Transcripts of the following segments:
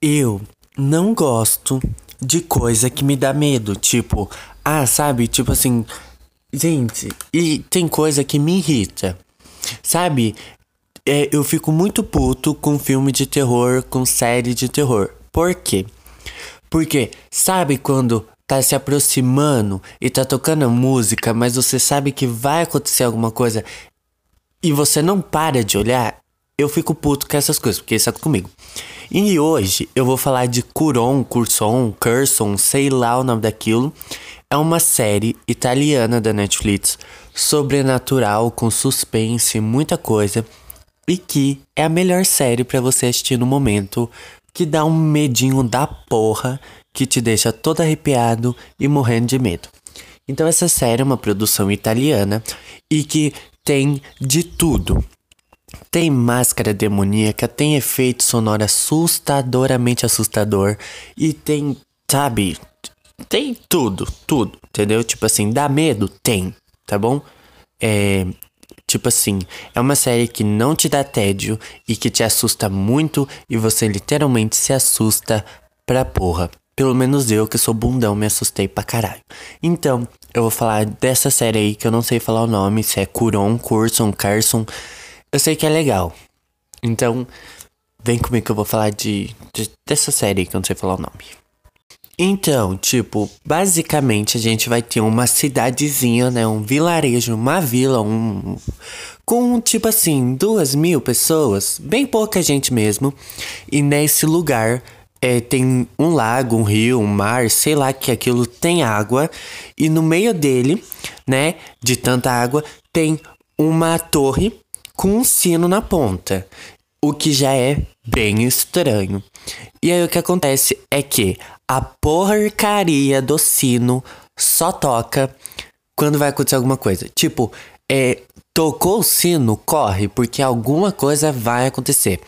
Eu não gosto de coisa que me dá medo. Tipo, ah, sabe? Tipo assim. Gente, e tem coisa que me irrita. Sabe? É, eu fico muito puto com filme de terror, com série de terror. Por quê? Porque, sabe quando tá se aproximando e tá tocando música, mas você sabe que vai acontecer alguma coisa e você não para de olhar? Eu fico puto com essas coisas, porque isso é comigo. E hoje eu vou falar de Curon, Curson, Curson, sei lá o nome daquilo. É uma série italiana da Netflix, sobrenatural, com suspense, muita coisa, e que é a melhor série para você assistir no momento, que dá um medinho da porra, que te deixa todo arrepiado e morrendo de medo. Então essa série é uma produção italiana e que tem de tudo. Tem máscara demoníaca, tem efeito sonoro assustadoramente assustador e tem, sabe, tem tudo, tudo, entendeu? Tipo assim, dá medo? Tem, tá bom? É, tipo assim, é uma série que não te dá tédio e que te assusta muito e você literalmente se assusta pra porra. Pelo menos eu, que sou bundão, me assustei pra caralho. Então, eu vou falar dessa série aí que eu não sei falar o nome, se é Curon, Curson, Carson. Eu sei que é legal. Então, vem comigo que eu vou falar de, de dessa série que eu não sei falar o nome. Então, tipo, basicamente a gente vai ter uma cidadezinha, né? Um vilarejo, uma vila, um. Com, tipo assim, duas mil pessoas, bem pouca gente mesmo. E nesse lugar é, tem um lago, um rio, um mar, sei lá que aquilo tem água. E no meio dele, né, de tanta água, tem uma torre com um sino na ponta, o que já é bem estranho. E aí o que acontece é que a porcaria do sino só toca quando vai acontecer alguma coisa. Tipo, é, tocou o sino, corre, porque alguma coisa vai acontecer.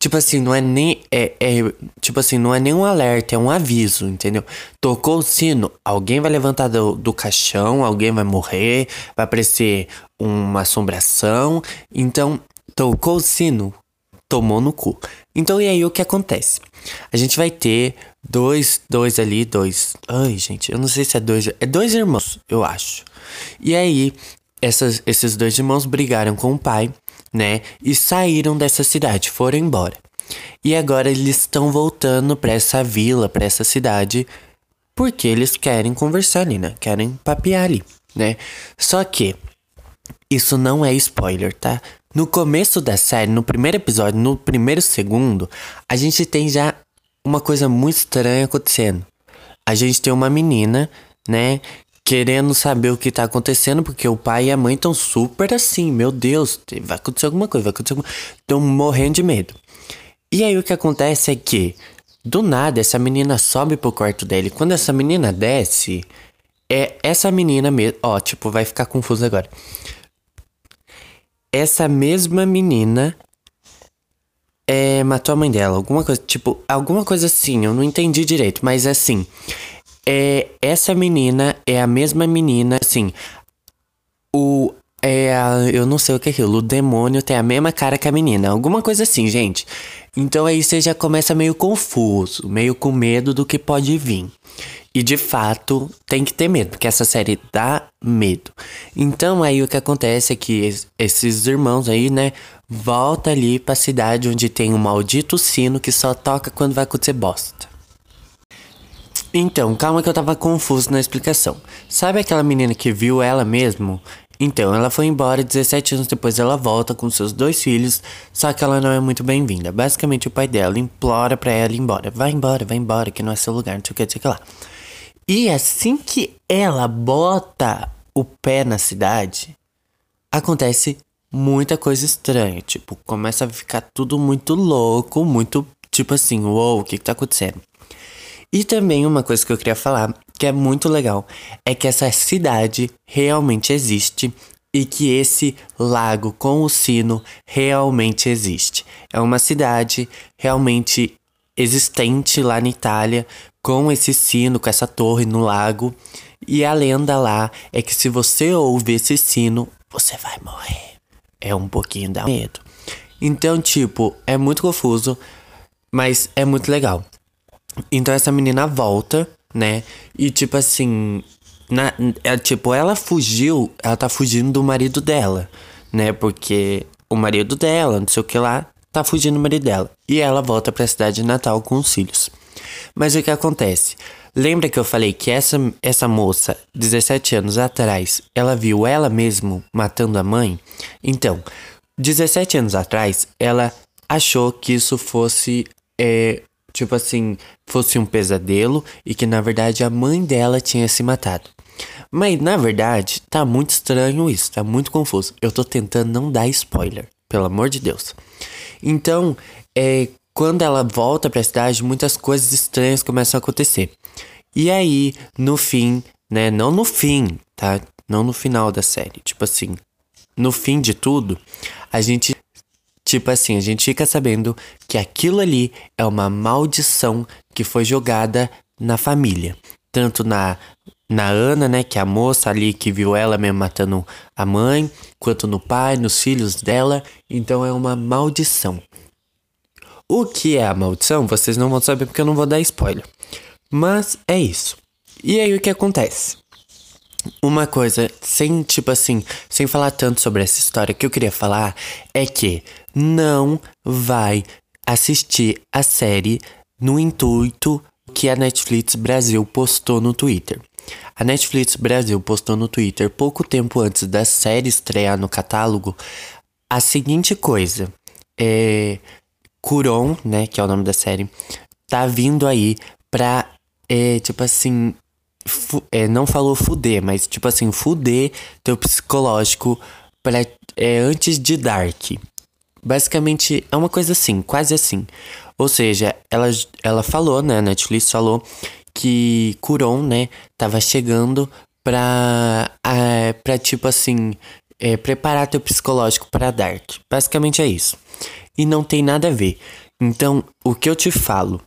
Tipo assim, não é nem. É, é, tipo assim, não é nem um alerta, é um aviso, entendeu? Tocou o sino, alguém vai levantar do, do caixão, alguém vai morrer, vai aparecer uma assombração. Então, tocou o sino, tomou no cu. Então, e aí o que acontece? A gente vai ter dois, dois ali, dois. Ai, gente, eu não sei se é dois. É dois irmãos, eu acho. E aí, essas, esses dois irmãos brigaram com o pai né? E saíram dessa cidade, foram embora. E agora eles estão voltando para essa vila, para essa cidade, porque eles querem conversar ali, né? Querem papear ali, né? Só que isso não é spoiler, tá? No começo da série, no primeiro episódio, no primeiro segundo, a gente tem já uma coisa muito estranha acontecendo. A gente tem uma menina, né, querendo saber o que tá acontecendo, porque o pai e a mãe estão super assim, meu Deus, vai acontecer alguma coisa, vai acontecer alguma Estão morrendo de medo. E aí o que acontece é que, do nada, essa menina sobe pro quarto dele. Quando essa menina desce, é essa menina mesmo. Ó, tipo, vai ficar confuso agora. Essa mesma menina é, matou a mãe dela. Alguma coisa, tipo, alguma coisa assim, eu não entendi direito, mas é assim é, essa menina é a mesma menina, assim. O. É a, eu não sei o que é aquilo. O demônio tem a mesma cara que a menina. Alguma coisa assim, gente. Então aí você já começa meio confuso, meio com medo do que pode vir. E de fato tem que ter medo, porque essa série dá medo. Então aí o que acontece é que esses irmãos aí, né, volta ali pra cidade onde tem um maldito sino que só toca quando vai acontecer bosta. Então, calma que eu tava confuso na explicação. Sabe aquela menina que viu ela mesmo? Então, ela foi embora 17 anos depois ela volta com seus dois filhos, só que ela não é muito bem-vinda. Basicamente, o pai dela implora pra ela ir embora. Vai embora, vai embora, que não é seu lugar, não sei o que, não sei o que lá. E assim que ela bota o pé na cidade, acontece muita coisa estranha. Tipo, começa a ficar tudo muito louco, muito tipo assim, uou, wow, o que que tá acontecendo? E também uma coisa que eu queria falar, que é muito legal, é que essa cidade realmente existe e que esse lago com o sino realmente existe. É uma cidade realmente existente lá na Itália, com esse sino, com essa torre no lago. E a lenda lá é que se você ouve esse sino, você vai morrer. É um pouquinho da medo. Então, tipo, é muito confuso, mas é muito legal. Então essa menina volta, né? E tipo assim, na, é, tipo, ela fugiu, ela tá fugindo do marido dela, né? Porque o marido dela, não sei o que lá, tá fugindo do marido dela. E ela volta pra cidade de Natal com os filhos. Mas o que acontece? Lembra que eu falei que essa, essa moça, 17 anos atrás, ela viu ela mesmo matando a mãe? Então, 17 anos atrás, ela achou que isso fosse, é, tipo assim, fosse um pesadelo e que na verdade a mãe dela tinha se matado. Mas na verdade, tá muito estranho isso, tá muito confuso. Eu tô tentando não dar spoiler, pelo amor de Deus. Então, é, quando ela volta para a cidade, muitas coisas estranhas começam a acontecer. E aí, no fim, né? Não no fim, tá? Não no final da série. Tipo assim, no fim de tudo, a gente. Tipo assim, a gente fica sabendo que aquilo ali é uma maldição que foi jogada na família. Tanto na, na Ana, né, que é a moça ali que viu ela mesmo matando a mãe, quanto no pai, nos filhos dela. Então é uma maldição. O que é a maldição, vocês não vão saber porque eu não vou dar spoiler. Mas é isso. E aí o que acontece? Uma coisa, sem tipo assim, sem falar tanto sobre essa história, que eu queria falar é que não vai assistir a série no intuito que a Netflix Brasil postou no Twitter. A Netflix Brasil postou no Twitter pouco tempo antes da série estrear no catálogo a seguinte coisa: é, Curon, né, que é o nome da série, tá vindo aí pra, é, tipo assim, é, não falou fuder, mas tipo assim, fuder teu psicológico pra, é, antes de Dark. Basicamente, é uma coisa assim, quase assim. Ou seja, ela, ela falou, né, a Netflix falou que Curon, né, tava chegando pra, é, pra tipo assim, é, preparar teu psicológico para Dark. Basicamente é isso e não tem nada a ver. Então, o que eu te falo,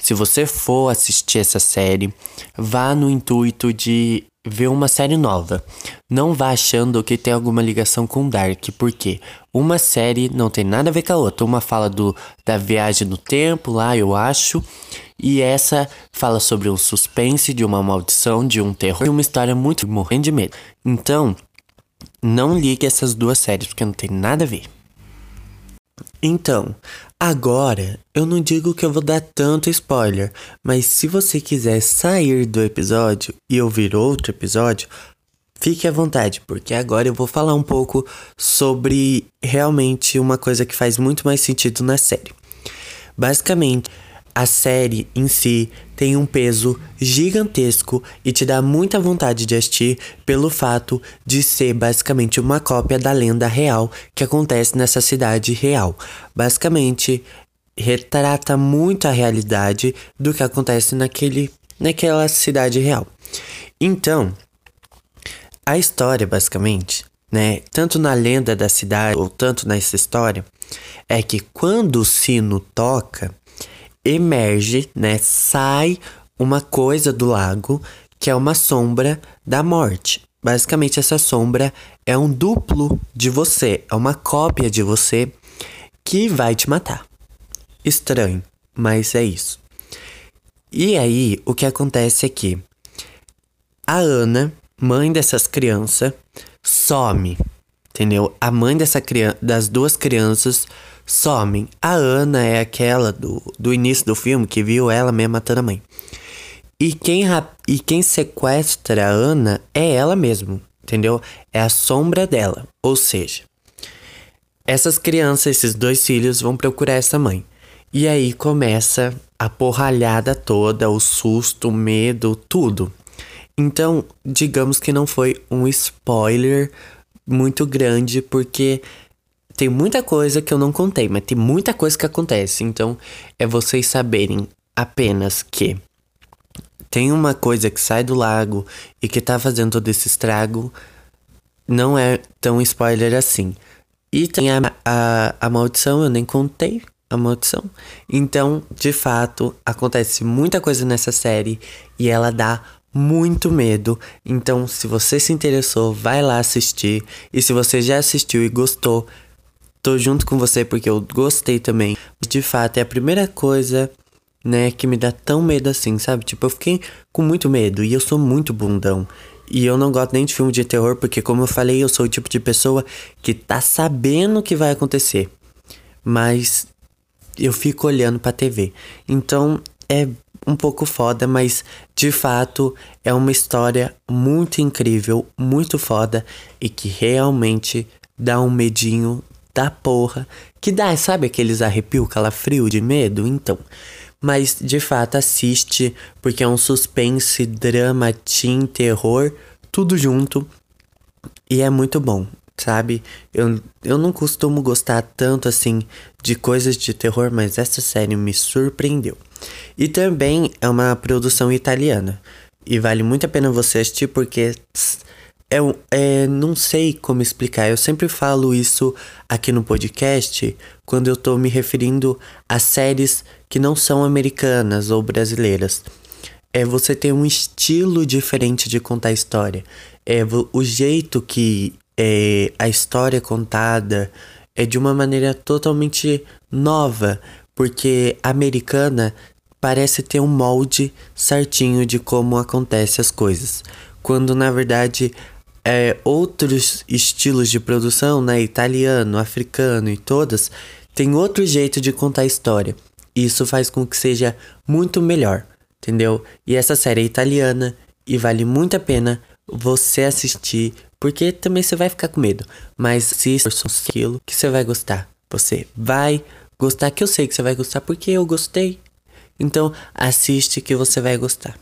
se você for assistir essa série, vá no intuito de ver uma série nova. Não vá achando que tem alguma ligação com Dark, porque uma série não tem nada a ver com a outra. Uma fala do, da viagem no tempo lá, eu acho, e essa fala sobre um suspense, de uma maldição, de um terror, e uma história muito morrendo de medo. Então, não ligue essas duas séries, porque não tem nada a ver. Então, agora eu não digo que eu vou dar tanto spoiler, mas se você quiser sair do episódio e ouvir outro episódio, fique à vontade, porque agora eu vou falar um pouco sobre realmente uma coisa que faz muito mais sentido na série. Basicamente, a série em si tem um peso gigantesco e te dá muita vontade de assistir pelo fato de ser basicamente uma cópia da lenda real que acontece nessa cidade real. Basicamente, retrata muito a realidade do que acontece naquele, naquela cidade real. Então, a história, basicamente, né, tanto na lenda da cidade ou tanto nessa história, é que quando o sino toca, emerge, né? Sai uma coisa do lago que é uma sombra da morte. Basicamente, essa sombra é um duplo de você, é uma cópia de você que vai te matar. Estranho, mas é isso. E aí, o que acontece é que a Ana, mãe dessas crianças, some, entendeu? A mãe dessa das duas crianças somem. A Ana é aquela do, do início do filme que viu ela mesmo matando a mãe. E quem, e quem sequestra a Ana é ela mesmo, entendeu? É a sombra dela. Ou seja, essas crianças, esses dois filhos, vão procurar essa mãe. E aí começa a porralhada toda, o susto, o medo, tudo. Então, digamos que não foi um spoiler muito grande, porque tem muita coisa que eu não contei, mas tem muita coisa que acontece. Então, é vocês saberem apenas que tem uma coisa que sai do lago e que tá fazendo todo esse estrago. Não é tão spoiler assim. E tem a, a, a maldição, eu nem contei a maldição. Então, de fato, acontece muita coisa nessa série e ela dá muito medo. Então, se você se interessou, vai lá assistir. E se você já assistiu e gostou, tô junto com você porque eu gostei também. De fato, é a primeira coisa né, que me dá tão medo assim, sabe? Tipo, eu fiquei com muito medo e eu sou muito bundão. E eu não gosto nem de filme de terror, porque como eu falei, eu sou o tipo de pessoa que tá sabendo o que vai acontecer. Mas eu fico olhando pra TV. Então é um pouco foda, mas de fato é uma história muito incrível, muito foda e que realmente dá um medinho da porra. Que dá, sabe aqueles arrepio, calafrio de medo? Então. Mas de fato assiste, porque é um suspense, drama, teen, terror, tudo junto. E é muito bom, sabe? Eu, eu não costumo gostar tanto assim de coisas de terror, mas essa série me surpreendeu. E também é uma produção italiana. E vale muito a pena você assistir porque é, é, não sei como explicar. Eu sempre falo isso aqui no podcast quando eu tô me referindo a séries que não são americanas ou brasileiras. É você ter um estilo diferente de contar a história. É o jeito que é, a história é contada é de uma maneira totalmente nova, porque a americana parece ter um molde certinho de como acontecem as coisas, quando na verdade é, outros estilos de produção, né, italiano, africano e todas, tem outro jeito de contar a história. Isso faz com que seja muito melhor, entendeu? E essa série é italiana e vale muito a pena você assistir, porque também você vai ficar com medo, mas assista aquilo que você vai gostar. Você vai gostar, que eu sei que você vai gostar porque eu gostei. Então, assiste que você vai gostar.